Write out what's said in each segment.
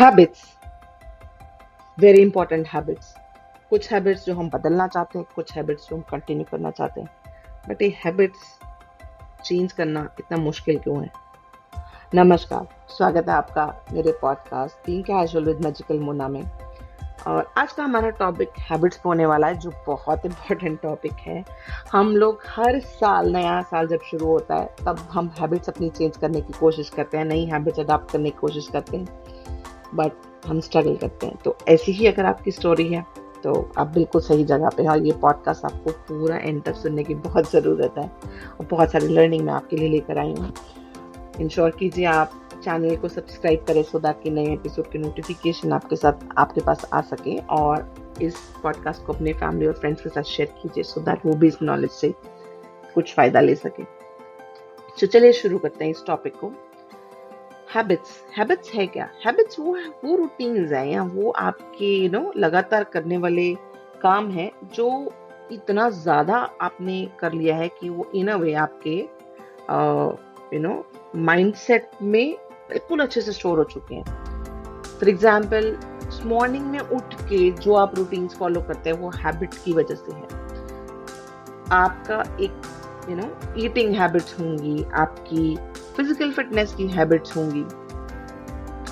Habits very important habits कुछ habits जो हम बदलना चाहते हैं, कुछ हैबिट्स जो हम कंटिन्यू करना चाहते हैं. बट ये हैबिट्स चेंज करना इतना मुश्किल क्यों है? नमस्कार, स्वागत है आपका मेरे podcast being casual with magical Mona में. और आज का हमारा टॉपिक हैबिट्स पे होने वाला है, जो बहुत इंपॉर्टेंट टॉपिक है. हम लोग हर साल, नया साल जब शुरू होता है, तब हम हैबिट्स अपनी चेंज करने की कोशिश करते हैं, नई हैबिट्स अडाप्ट करने की कोशिश करते हैं. बट हम स्ट्रगल करते हैं। तो ऐसी ही अगर आपकी स्टोरी है तो आप बिल्कुल सही जगह पे हैं ये पॉडकास्ट आपको पूरा एंड तक सुनने की बहुत ज़रूरत है और बहुत सारी लर्निंग मैं आपके लिए लेकर आई हूँ। इंश्योर कीजिए आप चैनल को सब्सक्राइब करें सो दैट कि नए एपिसोड की नोटिफिकेशन आपके साथ, आपके पास आ सके और इस पॉडकास्ट को अपने फैमिली और फ्रेंड्स के साथ शेयर कीजिए सो दैट वो भी इस नॉलेज से कुछ फ़ायदा ले सके। तो चलिए शुरू करते हैं इस टॉपिक को। हैबिट्स हैबिट्स है क्या? हैबिट्स वो वो रूटीन्स है या वो आपके यू नो लगातार करने वाले काम है जो इतना ज़्यादा आपने कर लिया है कि वो इन अ वे आपके यू नो माइंडसेट में बिल्कुल अच्छे से स्टोर हो चुके हैं। फॉर एग्ज़ाम्पल मॉर्निंग में उठ के जो आप रूटीन्स फॉलो करते हैं वो हैबिट की वजह से है। आपका एक यू नो ईटिंग हैबिट्स होंगी, आपकी फ़िज़िकल फिटनेस की हैबिट्स होंगी।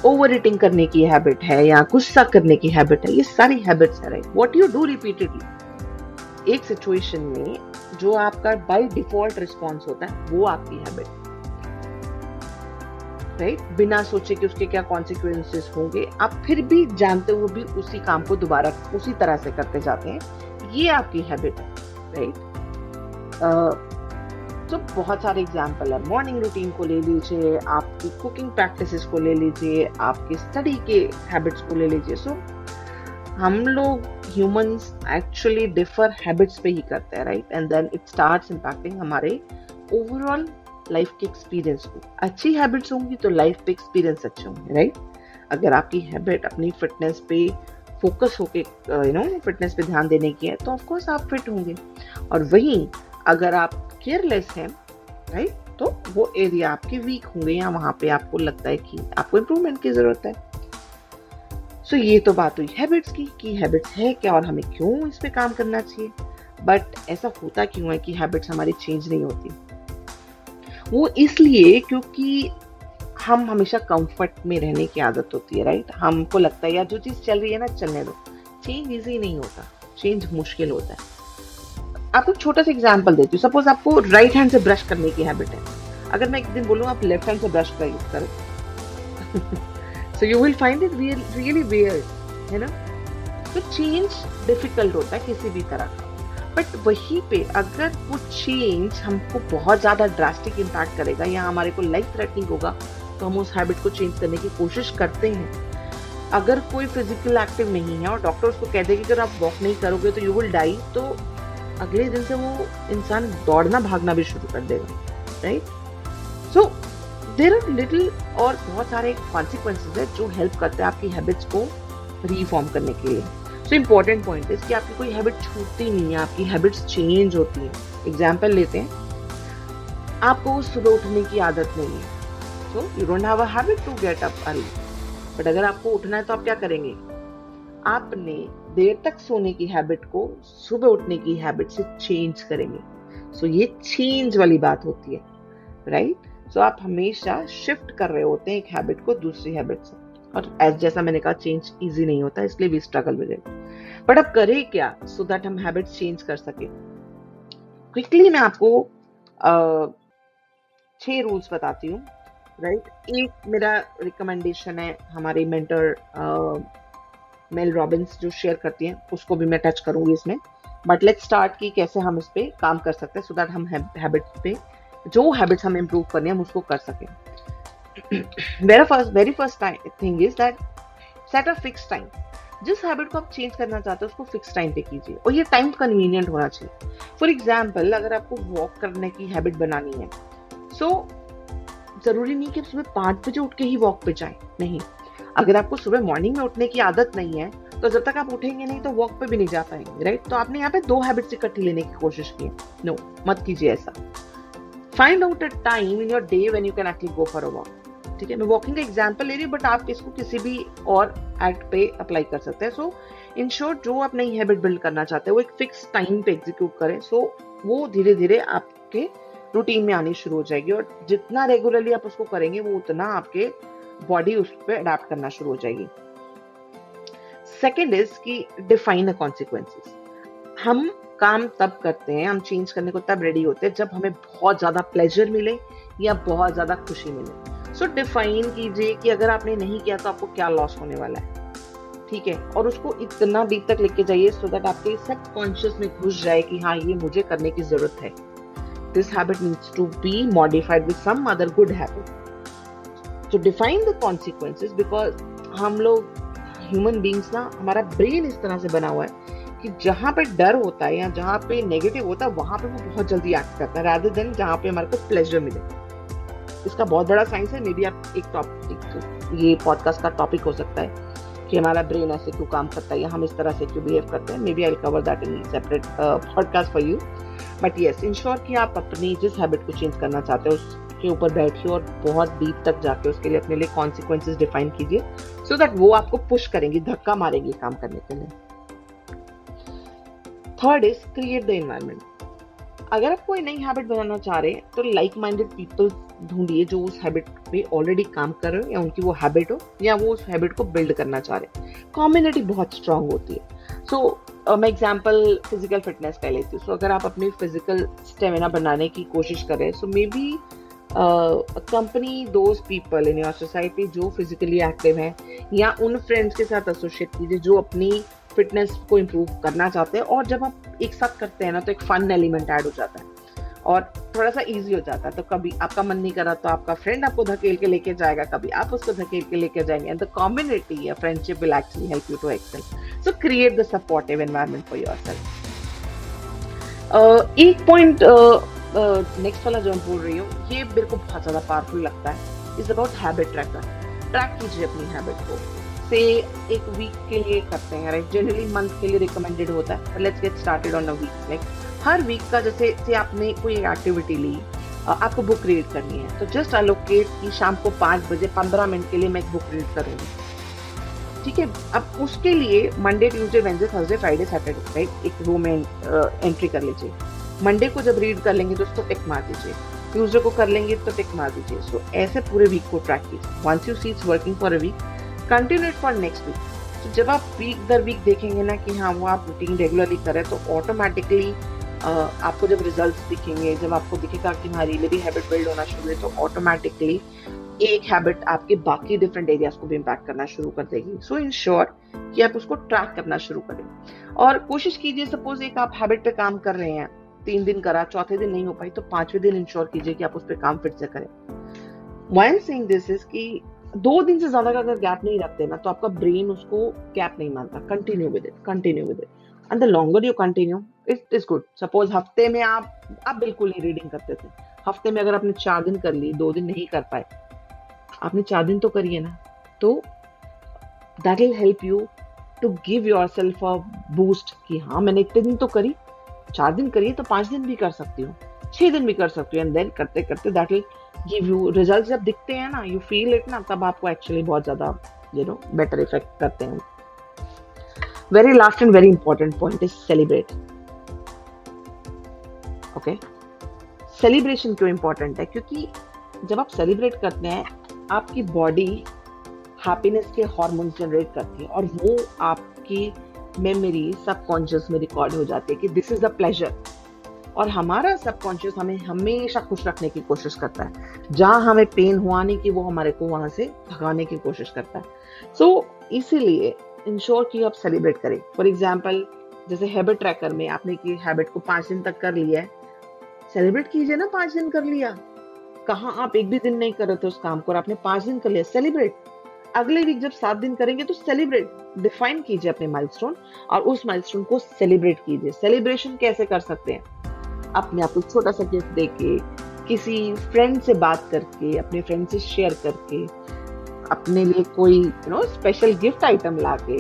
ओवर ईटिंग करने की हैबिट है या गुस्सा करने की हैबिट है, ये सारी हैबिट्स है right what you do repeatedly एक सिचुएशन में जो आपका बाय डिफ़ॉल्ट रिस्पॉन्स होता है, वो आपकी हैबिट राइट बिना सोचे कि उसके क्या कॉन्सिक्वेंसेस होंगे, आप फिर भी जानते हुए भी उसी काम को दोबारा, उसी तरह से करते जाते हैं। ये आपकी हैबिट है राइट तो बहुत सारे एग्ज़ाम्पल है। मॉर्निंग रूटीन को ले लीजिए, आपकी कुकिंग प्रैक्टिसेस को ले लीजिए, आपकी स्टडी के हैबिट्स को ले लीजिए। सो हम लोग ह्यूमंस एक्चुअली डिफर हैबिट्स पे ही करते हैं right and then it starts impacting हमारे ओवरऑल लाइफ के एक्सपीरियंस को। अच्छी हैबिट्स होंगी तो लाइफ पे एक्सपीरियंस अच्छे होंगे राइट अगर आपकी हैबिट अपनी फिटनेस पे फोकस होके यू नो फिटनेस पे ध्यान देने की है तो ऑफकोर्स आप फिट होंगे। और वहीं अगर आप केयरलेस हैं राइट तो वो एरिया आपके वीक होंगे या वहाँ पे आपको लगता है कि आपको इम्प्रूवमेंट की ज़रूरत है। सो so, ये तो बात हुई हैबिट्स की कि हैबिट्स है क्या और हमें क्यों इस पे काम करना चाहिए? बट ऐसा होता क्यों है कि हैबिट्स हमारी चेंज नहीं होती? वो इसलिए क्योंकि हम हमेशा कंफर्ट में रहने की आदत होती है राइट हमको लगता है यार जो चीज़ चल रही है ना चलने दो। चेंज इजी नहीं होता। चेंज मुश्किल होता है। आपको एक छोटा सा एग्ज़ाम्पल देती हूँ। सपोज़ आपको राइट हैंड से ब्रश करने की हैबिट है। अगर मैं एक दिन बोलूँ, आप लेफ़्ट हैंड से ब्रश का यूज़ करो। So you will find it really weird है ना? तो चेंज डिफ़िकल्ट होता है किसी भी तरह का। बट वहीं पे अगर वो चेंज हमको बहुत ज़्यादा ड्रास्टिक इम्पैक्ट करेगा या हमारे को लाइफ थ्रेटनिंग होगा तो हम उस हैबिट को चेंज करने की कोशिश करते हैं। अगर कोई फ़िज़िकल एक्टिव नहीं है और डॉक्टर उसको कह दे कि अगर आप वॉक नहीं करोगे तो यू विल डाई तो अगले दिन से वो इंसान दौड़ना, भागना भी शुरू कर देगा right so there are little और बहुत सारे कॉन्सिक्वेंसेज है जो हेल्प करते हैं आपकी हैबिट्स को रीफॉर्म करने के लिए। सो इम्पोर्टेंट पॉइंट है कि आपकी कोई हैबिट छूटती नहीं है, आपकी हैबिट्स चेंज होती हैं। एग्ज़ाम्पल लेते हैं। आपको सुबह उठने की आदत नहीं है। So you don't have a habit to get up early but अगर आपको उठना है तो आप क्या करेंगे? आपने देर तक सोने की हैबिट को सुबह उठने की हैबिट से चेंज करेंगे। सो ये चेंज वाली बात होती है राइट right? सो आप हमेशा शिफ्ट कर रहे होते हैं एक हैबिट को दूसरी हैबिट से। और एज जैसा मैंने कहा चेंज इजी नहीं होता, इसलिए भी स्ट्रगल इट बट अब करें क्या सो दैट हम हैबिट चेंज कर सके? क्विकली मैं आपको छह रूल्स बताती हूँ राइट एक मेरा रिकमेंडेशन है हमारे मेंटर मेल रॉबिन्स जो शेयर करती हैं उसको भी मैं टच करूँगी इसमें. बट लेट स्टार्ट की कैसे हम इस पर काम कर सकते हैं सो दैट हम हैबिट्स पे जो हैबिट्स हम इम्प्रूव करने हम उसको कर सकें. मेरा first very first time thing is that set a fix time जिस हैबिट को आप चेंज करना चाहते हो उसको फिक्स टाइम पे कीजिए. और ये टाइम कन्वीनियंट होना चाहिए. फॉर एग्ज़ाम्पल अगर आपको वॉक करने की हैबिट बनानी है सो so, ज़रूरी नहीं कि सुबह पाँच बजे उठ के ही वॉक पे जाए. नहीं. अगर आपको सुबह मॉर्निंग में उठने की आदत नहीं है तो जब तक आप उठेंगे नहीं तो वॉक पे भी नहीं जा पाएँगे राइट तो आपने यहाँ पे दो हैबिट्स इकट्ठी लेने की कोशिश की नो no, मत कीजिए ऐसा। Find out a time in your day when you can actually go for a walk ठीक है? मैं वॉकिंग का एग्ज़ाम्पल ले रही हूँ बट आप इसको किसी भी और एक्ट पे अप्लाई कर सकते हैं। सो इन शॉर्ट जो आप नई हैबिट बिल्ड करना चाहते हैं वो एक फिक्स टाइम पे एग्जीक्यूट करें। सो so, वो धीरे धीरे आपके रूटीन में आनी शुरू हो जाएगी और जितना रेगुलरली आप उसको करेंगे वो उतना आपके बॉडी उस पर अडेप्ट करना शुरू हो जाएगी। सेकेंड इज़ की डिफाइन द कॉन्सिक्वेंसेस हम काम तब करते हैं, हम चेंज करने को तब रेडी होते हैं जब हमें बहुत ज़्यादा प्लेजर मिले या बहुत ज़्यादा खुशी मिले। सो डिफाइन कीजिए कि अगर आपने नहीं किया तो आपको क्या लॉस होने वाला है। ठीक है? और उसको इतना डीप तक लेके जाइए सो दैट आपके सब कॉन्शियस में घुस जाए कि हाँ ये मुझे करने की ज़रूरत है। This habit needs to be modified with some other good habit तो डिफाइन द कॉन्सिक्वेंसेस बिकॉज़ हम लोग ह्यूमन बींग्स ना, हमारा ब्रेन इस तरह से बना हुआ है कि जहाँ पे डर होता है या जहाँ पे नेगेटिव होता है, वहाँ पे वो बहुत जल्दी एक्ट करता है रादर देन जहाँ पे हमारे को प्लेजर मिले। इसका बहुत बड़ा साइंस है मे बी आप एक टॉपिक ये पॉडकास्ट का टॉपिक हो सकता है कि हमारा ब्रेन ऐसे क्यों काम करता है या हम इस तरह से क्यों बिहेव करते हैं। Maybe I cover that in separate podcast for you but yes ensure कि आप अपनी जिस हैबिट को चेंज करना चाहते हो उसके ऊपर बैठिए और बहुत डीप तक जाके उसके लिए अपने लिए कॉन्सिक्वेंसेज डिफाइन कीजिए सो दैट वो आपको पुश करेंगी धक्का मारेंगी काम करने के लिए। Third is create the environment अगर आप कोई नई हैबिट बनाना चाह रहे हैं तो लाइक माइंडेड पीपल ढूंढिए जो उस हैबिट पे ऑलरेडी काम कर रहे हो या उनकी वो हैबिट हो या वो उस हैबिट को बिल्ड करना चाह रहे हैं। कम्युनिटी बहुत स्ट्रांग होती है। सो so, मैं एग्ज़ाम्पल फ़िज़िकल फिटनेस का लेती हूँ। सो अगर आप अपनी फ़िज़िकल स्टेमिना बनाने की कोशिश करें so maybe company those people in your society जो फिजिकली एक्टिव हैं, या उन फ्रेंड्स के साथ एसोसिएट कीजिए जो अपनी फिटनेस को इम्प्रूव करना चाहते हैं, और जब आप एक साथ करते हैं ना तो एक फन एलिमेंट ऐड हो जाता है। और थोड़ा सा इजी हो जाता है तो कभी आपका मन नहीं करा तो आपका फ्रेंड आपको धकेल के लेके जाएगा, कभी आप उसको धकेल के लेके जाएँगे। एंड द कम्युनिटी या friendship will actually help you to excel so create the supportive environment for yourself एक पॉइंट नेक्स्ट वाला जो मैं बोल रही हूँ, ये मेरे को बहुत ज़्यादा पावरफुल लगता है। Is about habit tracker track कीजिए अपनी हैबिट को। से एक वीक के लिए करते हैं राइट जनरली मंथ के लिए रिकमेंडेड होता है let's get started on a week like her week का जैसे, से आपने कोई एक्टिविटी ली आपको बुक रीड करनी है तो जस्ट अलोकेट कि शाम को पाँच बजे, पंद्रह मिनट के लिए मैं एक बुक रीड करूँगी। ठीक है? अब उसके लिए Monday Tuesday Wednesday Thursday Friday Saturday right एक रो में एंट्री कर लीजिए। मंडे को जब रीड कर लेंगे तो उसको टिक मार दीजिए। ट्यूजडे को कर लेंगे तो टिक मार दीजिए। सो ऐसे पूरे वीक को ट्रैक कीजिए। Once you see it's working for a week continue it for next week तो जब आप वीक दर वीक देखेंगे ना कि हाँ वो आप रूटीन रेगुलरली करें तो ऑटोमेटिकली आपको जब रिजल्ट्स दिखेंगे, जब आपको दिखेगा कि हाँ रियली भी हैबिट बिल्ड होना शुरू है तो ऑटोमेटिकली एक हैबिट आपके बाकी डिफरेंट एरियाज़ को भी इम्पैक्ट करना शुरू कर देगी। सो इन श्योर कि आप उसको ट्रैक करना शुरू करें। और कोशिश कीजिए सपोज़ एक आप हैबिट पे काम कर रहे हैं तीन दिन करा, चौथे दिन नहीं हो पाई तो पाँचवें दिन इंश्योर कीजिए कि आप उस पर काम फिर से करें। वाई एम दिस इज़ की दो दिन से ज़्यादा का अगर गैप नहीं रखते ना तो आपका ब्रेन उसको गैप नहीं मानता। Continue with it continue with it and the longer you continue it is good suppose हफ़्ते में आप आप बिल्कुल नहीं रीडिंग करते थे। हफ़्ते में अगर आपने चार दिन कर ली, दो दिन नहीं कर पाए, आपने चार दिन तो करिए ना तो that will help you to give yourself a boost कि हाँ मैंने इतने दिन तो करी चार दिन करिए तो पाँच दिन भी कर सकती हूँ। छह दिन भी कर सकती हूँ एंड देन करते करते that will give you result जब दिखते हैं ना यू फील इट ना, तब आपको एक्चुअली बहुत ज़्यादा यू नो बेटर इफ़ेक्ट करते हैं। Very last and very important point is celebrate okay celebration क्यों इंपॉर्टेंट है? क्योंकि जब आप सेलिब्रेट करते हैं, आपकी बॉडी हैप्पीनेस के हार्मोन्स जनरेट करती है और वो आपकी मेमोरी सबकॉन्शियस में रिकॉर्ड हो जाती है कि दिस इज़ अ प्लेजर और हमारा सबकॉन्शियस हमें हमेशा खुश रखने की कोशिश करता है। जहाँ हमें पेन हुआ नहीं कि वो हमारे को वहाँ से भगाने की कोशिश करता है। सो so, इसीलिए इंश्योर कि आप सेलिब्रेट करें। फॉर एग्ज़ाम्पल जैसे हैबिट ट्रैकर में आपने की हैबिट को पाँच दिन तक कर लिया है। सेलिब्रेट कीजिए ना पाँच दिन कर लिया। कहा आप एक भी दिन नहीं कर रहे थे उस काम को और आपने पाँच दिन कर लिया। सेलिब्रेट अगले वीक जब सात दिन करेंगे तो सेलिब्रेट डिफाइन कीजिए अपने माइलस्टोन और उस माइलस्टोन को सेलिब्रेट कीजिए। सेलिब्रेशन कैसे कर सकते हैं? अपने आप को छोटा सा गिफ्ट देके, किसी फ्रेंड से बात करके, अपने फ्रेंड से शेयर करके, अपने लिए कोई you know special gift item ला के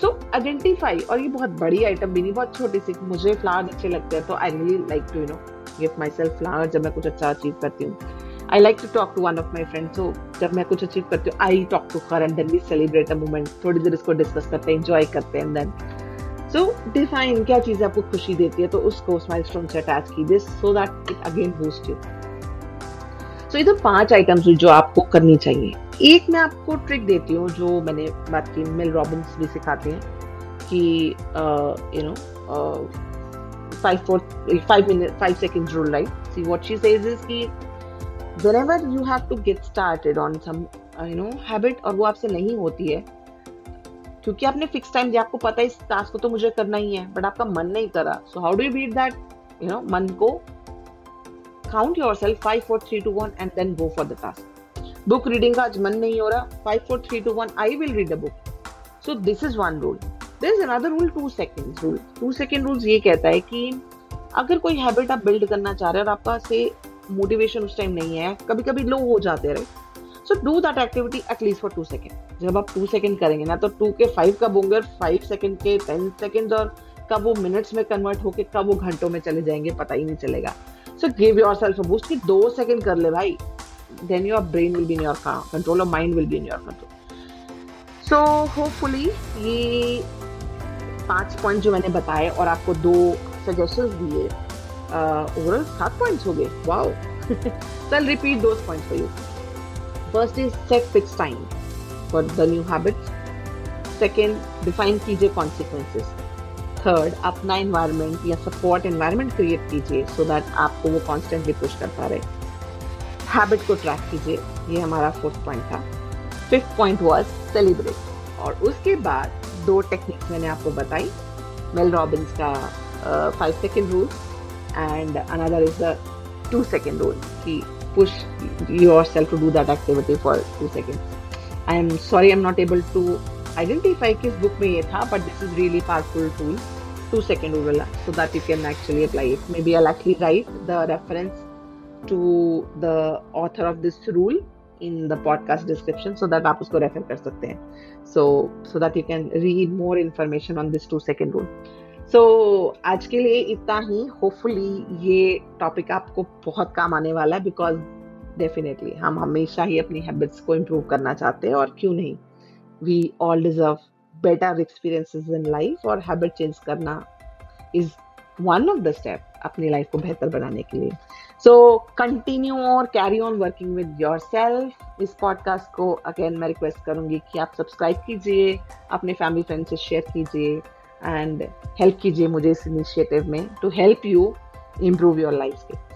सो आइडेंटिफाई और ये बहुत बड़ी आइटम भी नहीं, बहुत छोटी सी, मुझे फ्लावर अच्छे लगते हैं तो I really like to you know gift myself flower जब मैं कुछ अच्छा अचीव करती हूँ। I like to talk to one of my friend so जब मैं कुछ अचीव करती हूँ I talk to her and then we celebrate a moment थोड़ी देर इसको डिस्कस करते हैं एंजॉय करते हैं देन सो डिफाइन क्या चीज़ आपको खुशी देती है तो उसको उस माइलस्टोन से अटैच कीजिए so that it again boost you so ये तो पाँच आइटम्स जो आपको करनी चाहिए। एक मैं आपको ट्रिक देती हूँ, जो मैंने बात की मिल रॉबिन्स भी सिखाते हैं, कि you know five four five minute five second rule right see what she says is की whenever you have to get started on some uh, you know habit और वो आपसे नहीं होती है क्योंकि आपने फिक्स टाइम दिया आपको पता है इस टास्क को तो मुझे करना ही है बट आपका मन नहीं करा। So how do you beat that you know मन को count yourself five four three two one and then go for the task book reading का आज मन नहीं हो रहा five four three two one I will read a book so this is one rule this is another rule two second rule two second rule ये कहता है कि अगर कोई हैबिट आप बिल्ड करना चाह रहे हो और आपका से मोटिवेशन उस टाइम नहीं है। कभी कभी लो हो जाते रहे so do that activity at least for two second जब आप टू सेकेंड करेंगे ना तो टू के फाइव कब होंगे और फाइव सेकेंड के टेन सेकेंड और कब वो मिनट्स में कन्वर्ट होके कब वो घंटों में चले जाएँगे, पता ही नहीं चलेगा। So give yourself boost कि दो सेकेंड कर ले भाई। Then your brain will be in your control और mind will be in your control so hopefully ये पाँच पॉइंट जो मैंने बताए और आपको दो सजेशन दिए। ओवरऑल सात पॉइंट्स हो गए। Wow I'll repeat those points for you. First is set fixed time for the new habits. Second, define कीजिए consequences. थर्ड अपना इन्वायरमेंट या सपोर्ट इन्वायरमेंट क्रिएट कीजिए सो दैट आपको वो कॉन्स्टेंटली पुश करता रहे। हैबिट को ट्रैक कीजिए। ये हमारा फोर्थ पॉइंट था। फिफ्थ पॉइंट वॉज़ सेलिब्रेट और उसके बाद दो टेक्निक्स मैंने आपको बताई। मेल रॉबिन्स का five second rule and another is the two second rule ki push yourself to do that activity for two seconds i am sorry i'm not able to identify किस book में ये था but this is really powerful tool two second rule so that you can actually apply it maybe i'll actually write the reference to the author of this rule in the podcast description so that आप उसको refer कर सकते हैं so so that you can read more information on this two second rule so so, आज के लिए इतना ही। Hopefully ये टॉपिक आपको बहुत काम आने वाला है बिकॉज़ डेफिनेटली हम हमेशा ही अपनी हैबिट्स को इम्प्रूव करना चाहते हैं और क्यों नहीं? We all deserve better experiences in life और हैबिट चेंज करना is one of the step अपनी लाइफ को बेहतर बनाने के लिए। सो कंटिन्यू और carry on working with yourself इस पॉडकास्ट को अगेन मैं रिक्वेस्ट करूँगी कि आप सब्सक्राइब कीजिए अपने फैमिली फ्रेंड से शेयर कीजिए। एंड हेल्प कीजिए मुझे इस इनिशिएटिव में to help you improve your life skills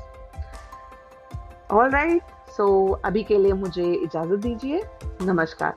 all right so अभी के लिए मुझे इजाज़त दीजिए नमस्कार